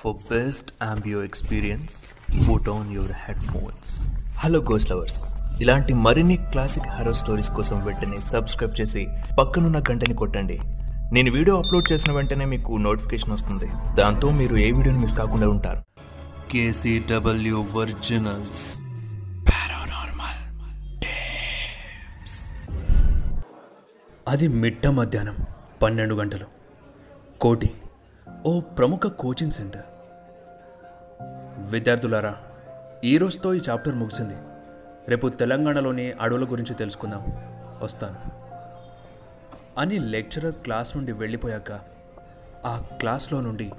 For best ఆంబియో experience put on your headphones hello గోస్ lovers ఇలాంటి మరిన్ని classic harrow stories కోసం వెంటనే సబ్స్క్రైబ్ చేసి పక్కనున్న గంటని కొట్టండి. నేను వీడియో అప్లోడ్ చేసిన వెంటనే మీకు నోటిఫికేషన్ వస్తుంది. దాంతో మీరు ఏ వీడియోని మిస్ కాకుండా ఉంటారు. కేసీడబ్ల్యూ ఒరిజినల్స్ పారానార్మల్ అది మిట్ట మధ్యాహ్నం పన్నెండు గంటలు. కోటి ఓ ప్రముఖ కోచింగ్ సెంటర్. విద్యార్థులారా ఈ ఈ చాప్టర్ ముగిసింది. రేపు తెలంగాణలోని అడవుల గురించి తెలుసుకుందాం. వస్తాను. అని లెక్చరర్ క్లాస్ నుండి వెళ్ళిపోయాక ఆ క్లాస్లో నుండి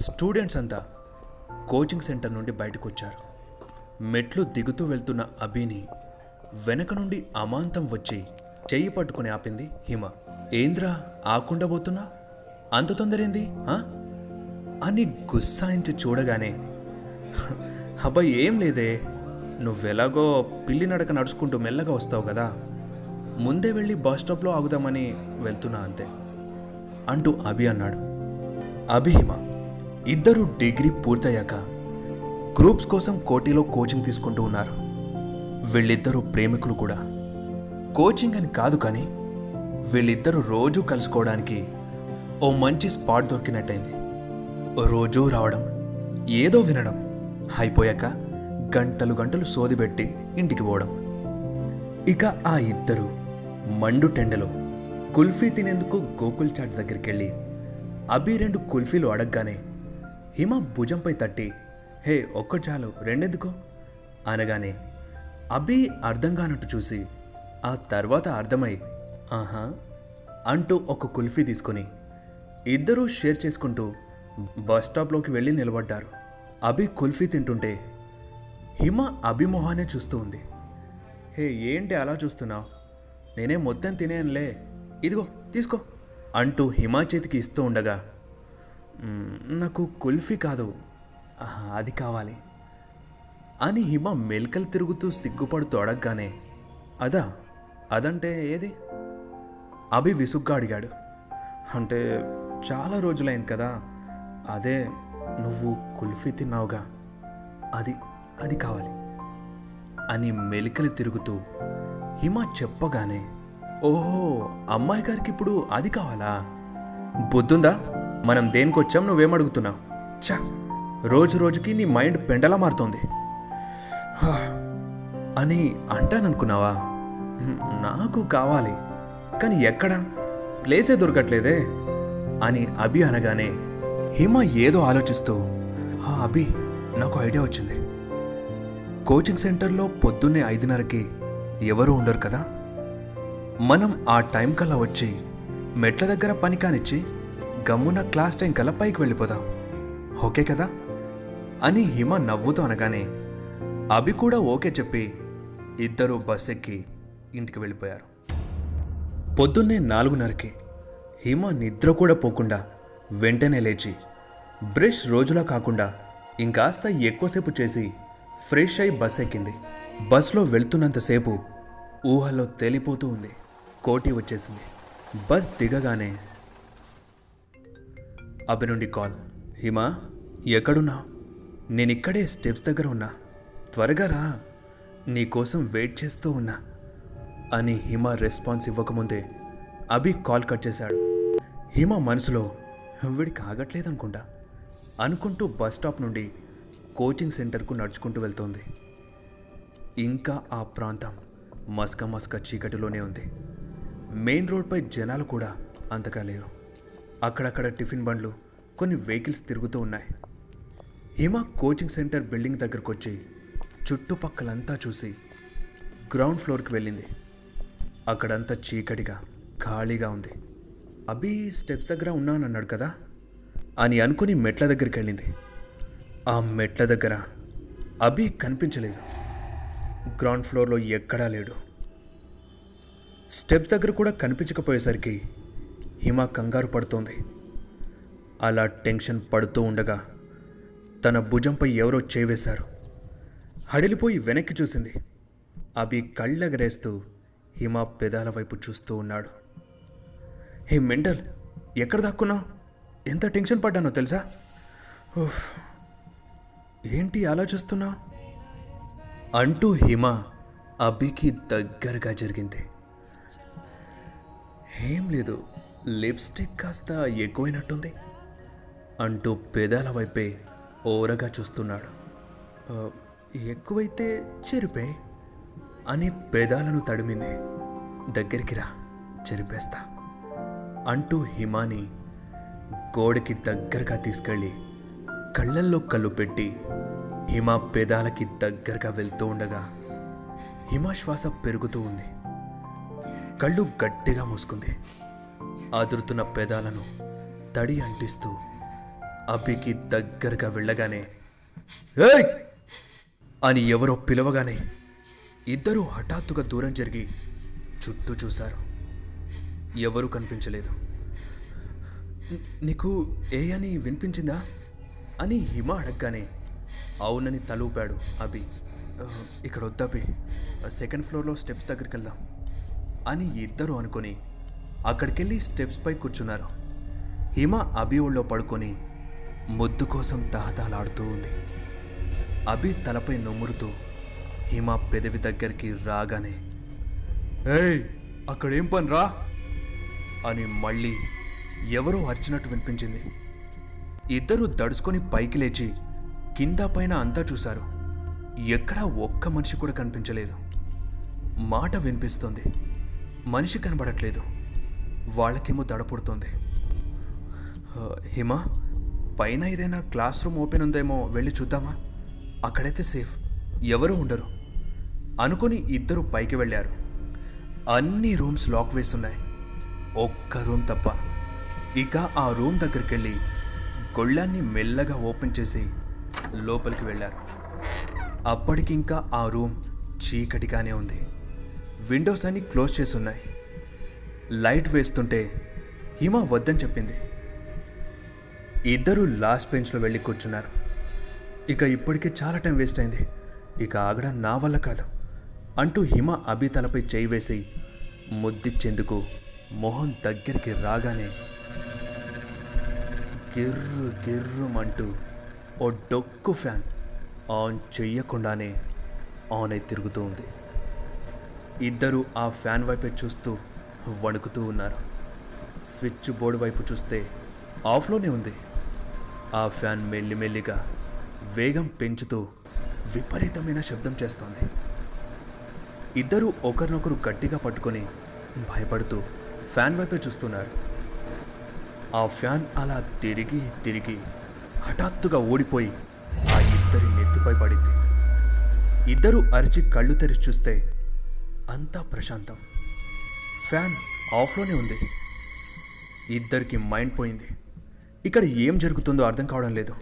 స్టూడెంట్స్ అంతా కోచింగ్ సెంటర్ నుండి బయటకు వచ్చారు మెట్లు దిగుతూ వెళ్తున్న అభిని వెనక నుండి అమాంతం వచ్చి చెయ్యి పట్టుకుని ఆపింది హిమ. ఏంద్రా ఆకుండా పోతున్నా అంత తొందరేంది అని గుస్సాయించి చూడగానే అబ్బాయి ఏం లేదే. నువ్వెలాగో పిల్లి నడక నడుచుకుంటూ మెల్లగా వస్తావు కదా. ముందే వెళ్ళి బస్ స్టాప్లో ఆగుదామని వెళ్తున్నా అంతే. అంటూ అభి అన్నాడు. అభిహిమ ఇద్దరు డిగ్రీ పూర్తయ్యాక గ్రూప్స్ కోసం కోటిలో కోచింగ్ తీసుకుంటూ ఉన్నారు. వీళ్ళిద్దరూ ప్రేమికులు కూడా. కోచింగ్ అని కాదు కానీ వీళ్ళిద్దరూ రోజూ కలుసుకోవడానికి ఓ మంచి స్పాట్ దొరికినట్టయింది. రోజూ రావడం ఏదో వినడం అయిపోయాక గంటలు గంటలు సోదిపెట్టి ఇంటికి పోవడం. ఇక ఆ ఇద్దరు మండు టెండలో కుల్ఫీ తినేందుకు గోకుల్ చాట్ దగ్గరికి వెళ్ళి అభి రెండు కుల్ఫీలు అడగగానే హిమ భుజంపై తట్టి హే ఒక్కటి చాలు రెండెందుకో? అనగానే అభి అర్థం కానట్టు చూసి ఆ తర్వాత అర్థమై ఆహా అంటూ ఒక కుల్ఫీ తీసుకొని ఇద్దరూ షేర్ చేసుకుంటూ బస్ స్టాప్లోకి వెళ్ళి నిలబడ్డారు. అభి కుల్ఫీ తింటుంటే హిమ అభిమోహానే చూస్తూ ఉంది. హే ఏంటి అలా చూస్తున్నావు? నేనే మొత్తం తినేనులే. ఇదిగో తీసుకో అంటూ హిమా చేతికి ఇస్తూ ఉండగా నాకు కుల్ఫీ కాదు. అది కావాలి. అని హిమ మెలికలు తిరుగుతూ సిగ్గుపడుతూ అడగగానే అదా అదంటే ఏది? అభి విసుగ్గా అడిగాడు. అంటే చాలా రోజులైంది కదా. అదే నువ్వు కుల్ఫీ తిన్నావుగా. అది అది కావాలి. అని మెలికలు తిరుగుతూ హిమ చెప్పగానే ఓహో అమ్మాయి గారికి ఇప్పుడు అది కావాలా? బుద్ధుందా? మనం దేనికొచ్చాం నువ్వేమడుగుతున్నావు? ఛ రోజు రోజుకి నీ మైండ్ పెండలా మారుతోంది. అని అంటాననుకున్నావా? నాకు కావాలి. కానీ ఎక్కడ? ప్లేసే దొరకట్లేదే. అని అభి అనగానే హిమ ఏదో ఆలోచిస్తూ "ఆ, అభి నాకు ఐడియా వచ్చింది. కోచింగ్ సెంటర్లో పొద్దున్నే ఐదున్నరకి ఎవరూ ఉండరు కదా? మనం ఆ టైం కల్లా వచ్చి మెట్ల దగ్గర పని కానిచ్చి గమ్మున క్లాస్ టైం కల్లా పైకి వెళ్ళిపోదాం. ఓకే కదా? అని హిమ నవ్వుతూ అనగానే అభి కూడా ఓకే చెప్పి ఇద్దరూ బస్ ఎక్కి ఇంటికి వెళ్ళిపోయారు. పొద్దున్నే నాలుగున్నరకి హిమ నిద్ర కూడా పోకుండా వెంటనే లేచి బ్రష్ రోజులా కాకుండా ఇంకాస్త ఎక్కువసేపు చేసి ఫ్రెష్ అయి బస్ ఎక్కింది. బస్లో వెళ్తున్నంతసేపు ఊహలో తేలిపోతూ ఉంది. కోటి వచ్చేసింది. బస్ దిగగానే అభి నుండి కాల్. హిమ ఎక్కడున్నా? నేనిక్కడే స్టెప్స్ దగ్గర ఉన్నా. త్వరగా రా. నీకోసం వెయిట్ చేస్తూ ఉన్నా అని హిమ రెస్పాన్స్ ఇవ్వకముందే అభి కాల్ కట్ చేశాడు. హిమ మనసులో వీడికి ఆగట్లేదనుకుంటా అనుకుంటూ బస్ స్టాప్ నుండి కోచింగ్ సెంటర్కు నడుచుకుంటూ వెళ్తోంది. ఇంకా ఆ ప్రాంతం మస్క మస్క చీకటిలోనే ఉంది. మెయిన్ రోడ్పై జనాలు కూడా అంతగా లేరు. అక్కడక్కడ టిఫిన్ బండ్లు కొన్ని వెహికల్స్ తిరుగుతూ ఉన్నాయి. హిమ కోచింగ్ సెంటర్ బిల్డింగ్ దగ్గరకు వచ్చి చుట్టుపక్కలంతా చూసి గ్రౌండ్ ఫ్లోర్కి వెళ్ళింది. అక్కడంతా చీకటిగా ఖాళీగా ఉంది. అభి స్టెప్స్ దగ్గర ఉన్నానన్నాడు కదా అని అనుకుని మెట్ల దగ్గరికి వెళ్ళింది. ఆ మెట్ల దగ్గర అభి కనిపించలేదు. గ్రౌండ్ ఫ్లోర్లో ఎక్కడా లేడు. స్టెప్ దగ్గర కూడా కనిపించకపోయేసరికి హిమ కంగారు పడుతోంది. అలా టెన్షన్ పడుతూ ఉండగా తన భుజంపై ఎవరో చేవేశారు. హడిలిపోయి వెనక్కి చూసింది. అభి కళ్ళెగరేస్తూ హిమ పెదాల వైపు చూస్తూ ఉన్నాడు. హే మెంటల్ ఎక్కడ దాక్కున్నావు? ఎంత టెన్షన్ పడ్డానో తెలుసా? ఉఫ్. ఏంటి అలా చూస్తున్నా? అంటూ హిమ అబ్బికి దగ్గరగా జరిగింది. ఏం లేదు లిప్స్టిక్ కాస్త ఎక్కువైనట్టుంది అంటూ పెదాల వైపే ఓరగా చూస్తున్నాడు. ఎక్కువైతే చెరిపే అని పెదాలను తడిమింది. దగ్గరికి రా చెరిపేస్తా. అంటూ హిమాని గోడకి దగ్గరగా తీసుకెళ్ళి కళ్ళల్లో కళ్ళు పెట్టి హిమ పెదాలకి దగ్గరగా వెళ్తూ ఉండగా హిమ శ్వాస పెరుగుతూ ఉంది. కళ్ళు గట్టిగా మూసుకుంది. అదురుతున్న పెదాలను తడి అంటిస్తూ అభికి దగ్గరగా వెళ్ళగానే "ఏయ్!" అని ఎవరో పిలవగానే ఇద్దరూ హఠాత్తుగా దూరం జరిగి చుట్టూ చూశారు. ఎవరూ కనిపించలేదు. నీకు ఏ అని వినిపించిందా? అని హిమ అడగగానే అవునని తలూపాడు అభి. ఇక్కడ వద్దభి సెకండ్ ఫ్లోర్లో స్టెప్స్ దగ్గరికి వెళ్దాం అని ఇద్దరు అనుకొని అక్కడికెళ్ళి స్టెప్స్ పై కూర్చున్నారు. హిమ అభి ఒళ్ళో పడుకొని ముద్దు కోసం తహతహలాడుతూ ఉంది. అభి తలపై నుమురుతూ హిమ పెదవి దగ్గరికి రాగానే ఏయ్ అక్కడేం పని రా అని మళ్ళీ ఎవరో అరిచినట్టు వినిపించింది. ఇద్దరూ దడుచుకొని పైకి లేచి కింద పైన అంతా చూశారు. ఎక్కడా ఒక్క మనిషి కూడా కనిపించలేదు. మాట వినిపిస్తుంది. మనిషి కనబడట్లేదు. వాళ్ళకేమో దడపుడుతుంది. హిమ పైన ఏదైనా క్లాస్ రూమ్ ఓపెన్ ఉందేమో వెళ్ళి చూద్దామా? అక్కడైతే సేఫ్. ఎవరూ ఉండరు. అనుకుని ఇద్దరు పైకి వెళ్ళారు. అన్ని రూమ్స్ లాక్ వేసి ఉన్నాయి ఒక్క రూమ్ తప్ప. ఇక ఆ రూమ్ దగ్గరికి వెళ్ళి గొళ్ళాన్ని మెల్లగా ఓపెన్ చేసి లోపలికి వెళ్ళారు. అప్పటికింకా ఆ రూమ్ చీకటిగానే ఉంది. విండోస్ అన్ని క్లోజ్ చేసి ఉన్నాయి లైట్ వేస్తుంటే హిమ వద్దని చెప్పింది. ఇద్దరు లాస్ట్ బెంచ్లో వెళ్ళి కూర్చున్నారు. ఇక ఇప్పటికే చాలా టైం వేస్ట్ అయింది. ఇక ఆగడం నా వల్ల కాదు. అంటూ హిమ అభి తలపై చేయి వేసి ముద్దిచ్చేందుకు మొహం దగ్గరికి రాగానే గిర్రు గిర్రుమంటూ ఓ డొక్కు ఫ్యాన్ ఆన్ చెయ్యకుండానే ఆన్ అయి తిరుగుతూ ఉంది. ఇద్దరు ఆ ఫ్యాన్ వైపే చూస్తూ వణుకుతూ ఉన్నారు. స్విచ్ బోర్డు వైపు చూస్తే ఆఫ్లోనే ఉంది. ఆ ఫ్యాన్ మెల్లిమెల్లిగా వేగం పెంచుతూ విపరీతమైన శబ్దం చేస్తోంది. ఇద్దరూ ఒకరినొకరు గట్టిగా పట్టుకొని భయపడుతూ ఫ్యాన్ వైపే చూస్తున్నారు. ఆ ఫ్యాన్ అలా తిరిగి తిరిగి హఠాత్తుగా ఓడిపోయి ఆ ఇద్దరి నెత్తిపై పడింది. ఇద్దరు అరిచి కళ్ళు తెరిచి చూస్తే అంతా ప్రశాంతం. ఫ్యాన్ ఆఫ్లోనే ఉంది. ఇద్దరికి మైండ్ పోయింది. ఇక్కడ ఏం జరుగుతుందో అర్థం కావడం లేదు.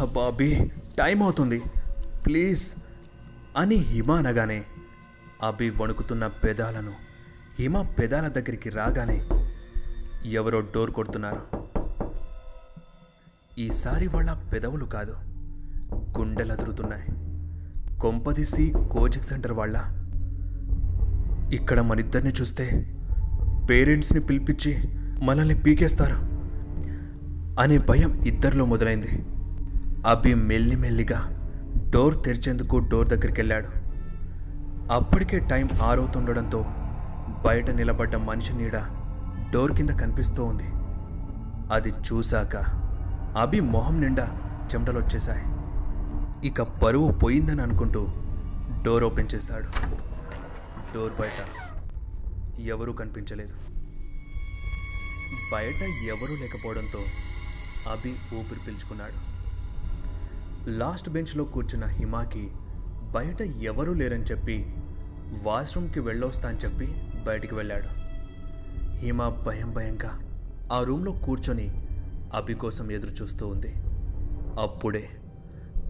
అబ్బా టైం అవుతుంది. ప్లీజ్ అని హిమ అనగానే అభి వణుకుతున్న పెదాలను హిమ పెదాల దగ్గరికి రాగానే ఎవరో డోర్ కొడుతున్నారు. ఈసారి వాళ్ళ పెదవులు కాదు గుండెలదురుతున్నాయి. కొంపదీసి కోచింగ్ సెంటర్ వాళ్ళ. ఇక్కడ మనిద్దరిని చూస్తే పేరెంట్స్ని పిలిపించి మనల్ని పీకేస్తారు అనే భయం ఇద్దరిలో మొదలైంది. అభి మెల్లిమెల్లిగా డోర్ తెరిచేందుకు డోర్ దగ్గరికి వెళ్ళాడు అప్పటికే టైం ఆరవుతుండడంతో బయట నిలబడ్డ మనిషి నీడ డోర్ కింద కనిపిస్తూ ఉంది అది చూశాక అభి మొహం నిండా చెమటలొచ్చేశాయి. ఇక పరువు పోయిందని అనుకుంటూ డోర్ ఓపెన్ చేశాడు. డోర్ బయట ఎవరూ కనిపించలేదు. బయట ఎవరూ లేకపోవడంతో అభి ఊపిరి పీల్చుకున్నాడు. లాస్ట్ బెంచ్లో కూర్చున్న హిమాకి బయట ఎవరూ లేరని చెప్పి వాష్రూమ్కి వెళ్ళొస్తా అని చెప్పి బయటికి వెళ్ళాడు. హిమ భయం భయంగా ఆ రూమ్లో కూర్చొని అభి కోసం ఎదురు చూస్తూ ఉంది. అప్పుడే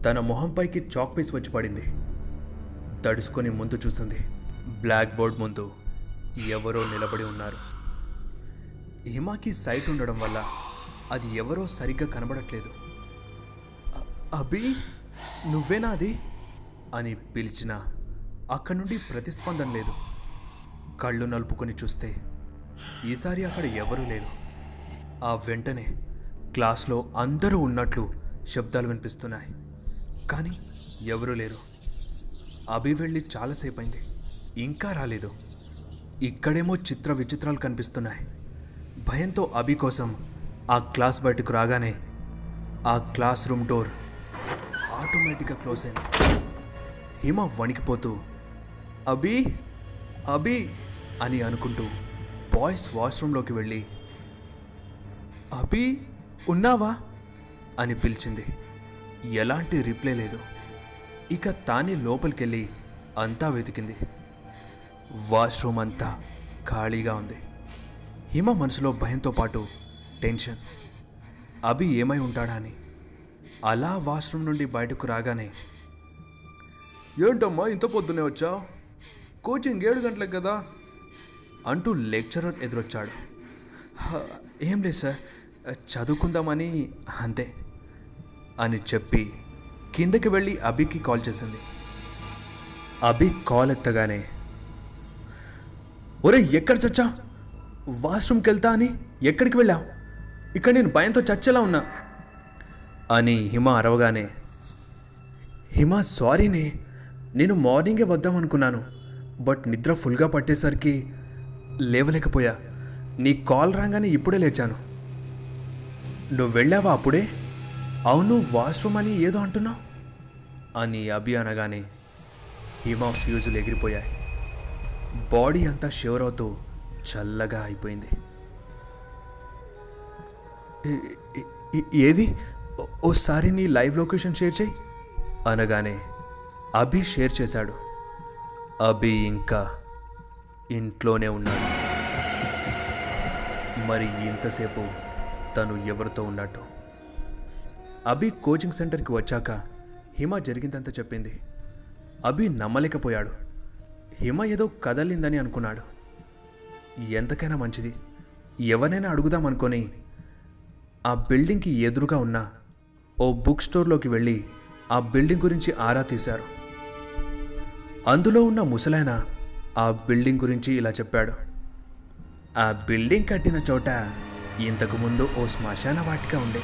తన మొహంపైకి చాక్ పీస్ వచ్చి పడింది. తడుసుకొని ముందు చూసింది బ్లాక్ బోర్డ్ ముందు ఎవరో నిలబడి ఉన్నారు. హిమాకి సైట్ ఉండడం వల్ల అది ఎవరో సరిగ్గా కనబడట్లేదు. అభి నువ్వేనా అది? అని పిలిచినా అక్కడి నుండి ప్రతిస్పందన లేదు. కళ్ళు నలుపుకొని చూస్తే ఈసారి అక్కడ ఎవరూ లేరు. ఆ వెంటనే క్లాస్లో అందరూ ఉన్నట్లు శబ్దాలు వినిపిస్తున్నాయి. కానీ ఎవరూ లేరు. అభి వెళ్ళి చాలాసేపు అయింది ఇంకా రాలేదు. ఇక్కడేమో చిత్ర విచిత్రాలు కనిపిస్తున్నాయి. భయంతో అభి కోసం ఆ క్లాస్ బయటకు రాగానే ఆ క్లాస్ రూమ్ డోర్ ఆటోమేటిక్గా క్లోజ్ అయింది. హిమ వణికిపోతూ అభి అభి అని అనుకుంటూ బాయ్స్ వాష్రూమ్లోకి వెళ్ళి అభి ఉన్నావా? అని పిలిచింది. ఎలాంటి రిప్లై లేదు. ఇక తానే లోపలికెళ్ళి అంతా వెతికింది. వాష్రూమ్ అంతా ఖాళీగా ఉంది. హిమ మనసులో భయంతో పాటు టెన్షన్. అభి ఏమై ఉంటాడా అని. అలా వాష్రూమ్ నుండి బయటకు రాగానే ఏంటమ్మా ఇంత పొద్దునే వచ్చావు? కోచింగ్ ఏడు గంటలకు కదా? అంటూ లెక్చరర్ ఎదురొచ్చాడు. ఏం లేదు సార్. చదువుకుందామని అంతే అని చెప్పి కిందకి వెళ్ళి అభికి కాల్ చేసింది. అభి కాల్ ఎత్తగానే ఒరే ఎక్కడ చచ్చా? వాష్రూమ్కి వెళ్తా అని? ఎక్కడికి వెళ్ళావు? ఇక్కడ నేను భయంతో చచ్చేలా ఉన్నా. అని హిమ అరవగానే హిమ సారీనే. నేను మార్నింగే వద్దాం అనుకున్నాను బట్ నిద్ర ఫుల్గా పట్టేసరికి లేవలేకపోయా. నీ కాల్ రాగానే ఇప్పుడే లేచాను. నువ్వు వెళ్ళావా అప్పుడే? అవును వాష్రూమ్ అని ఏదో అంటున్నావు? అని అభి అనగానే హిమ ఫ్యూజులు ఎగిరిపోయాయి. బాడీ అంతా షివర్ అవుతూ చల్లగా అయిపోయింది. ఏది? ఓసారి నీ లైవ్ లొకేషన్ షేర్ చేయి. అనగానే అభి షేర్ చేశాడు. అభి ఇంకా ఇంట్లోనే ఉన్నాడు. మరి ఇంతసేపు తను ఎవరితో ఉన్నట్టు? అభి కోచింగ్ సెంటర్కి వచ్చాక హిమ జరిగిందంతా చెప్పింది. అభి నమ్మలేకపోయాడు. హిమ ఏదో కదలిందని అనుకున్నాడు. ఎంతకైనా మంచిది. ఎవరైనా అడుగుదామనుకొని ఆ బిల్డింగ్కి ఎదురుగా ఉన్న ఓ బుక్ స్టోర్లోకి వెళ్ళి ఆ బిల్డింగ్ గురించి ఆరా తీశారు. అందులో ఉన్న ముసలాయన ఆ బిల్డింగ్ గురించి ఇలా చెప్పాడు. ఆ బిల్డింగ్ కట్టిన చోట ఇంతకుముందు ఓ శ్మశాన వాటిక ఉండే.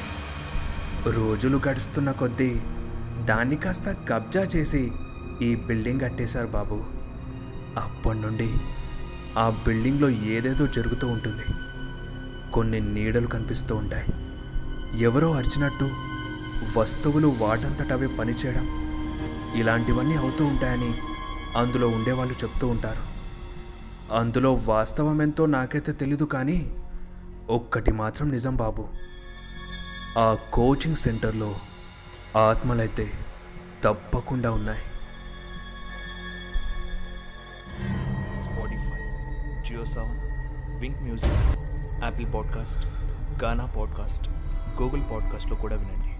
రోజులు గడుస్తున్న కొద్దీ దాన్ని కాస్త కబ్జా చేసి ఈ బిల్డింగ్ కట్టేశారు బాబు. అప్పటి నుండి ఆ బిల్డింగ్లో ఏదేదో జరుగుతూ ఉంటుంది. కొన్ని నీడలు కనిపిస్తూ ఉంటాయి. ఎవరో అరిచినట్టు వస్తువులు వాటంతటవే పనిచేయడం. ఇలాంటివన్నీ అవుతూ ఉంటాయని అందులో ఉండేవాళ్ళు చెప్తూ ఉంటారు. అందులో వాస్తవం ఎంతో నాకైతే తెలీదు కానీ ఒక్కటి మాత్రం నిజం బాబు. ఆ కోచింగ్ సెంటర్లో ఆత్మలైతే తప్పకుండా ఉన్నాయి. Spotify Jio Saavn Wink music Apple podcast Gaana podcast Google పాడ్కాస్ట్లో కూడా వినండి.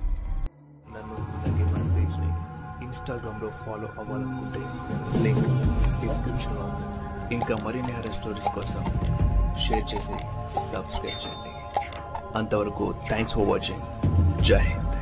నన్ను అలాగే మన పేజ్ని ఇన్స్టాగ్రామ్లో ఫాలో అవ్వాలనుకుంటే లింక్ డిస్క్రిప్షన్లో ఉంది. ఇంకా మరిన్ని హెరర్ స్టోరీస్ కోసం షేర్ చేసి సబ్స్క్రైబ్ చేయండి. అంతవరకు థ్యాంక్స్ ఫర్ వాచింగ్ జై హింద్.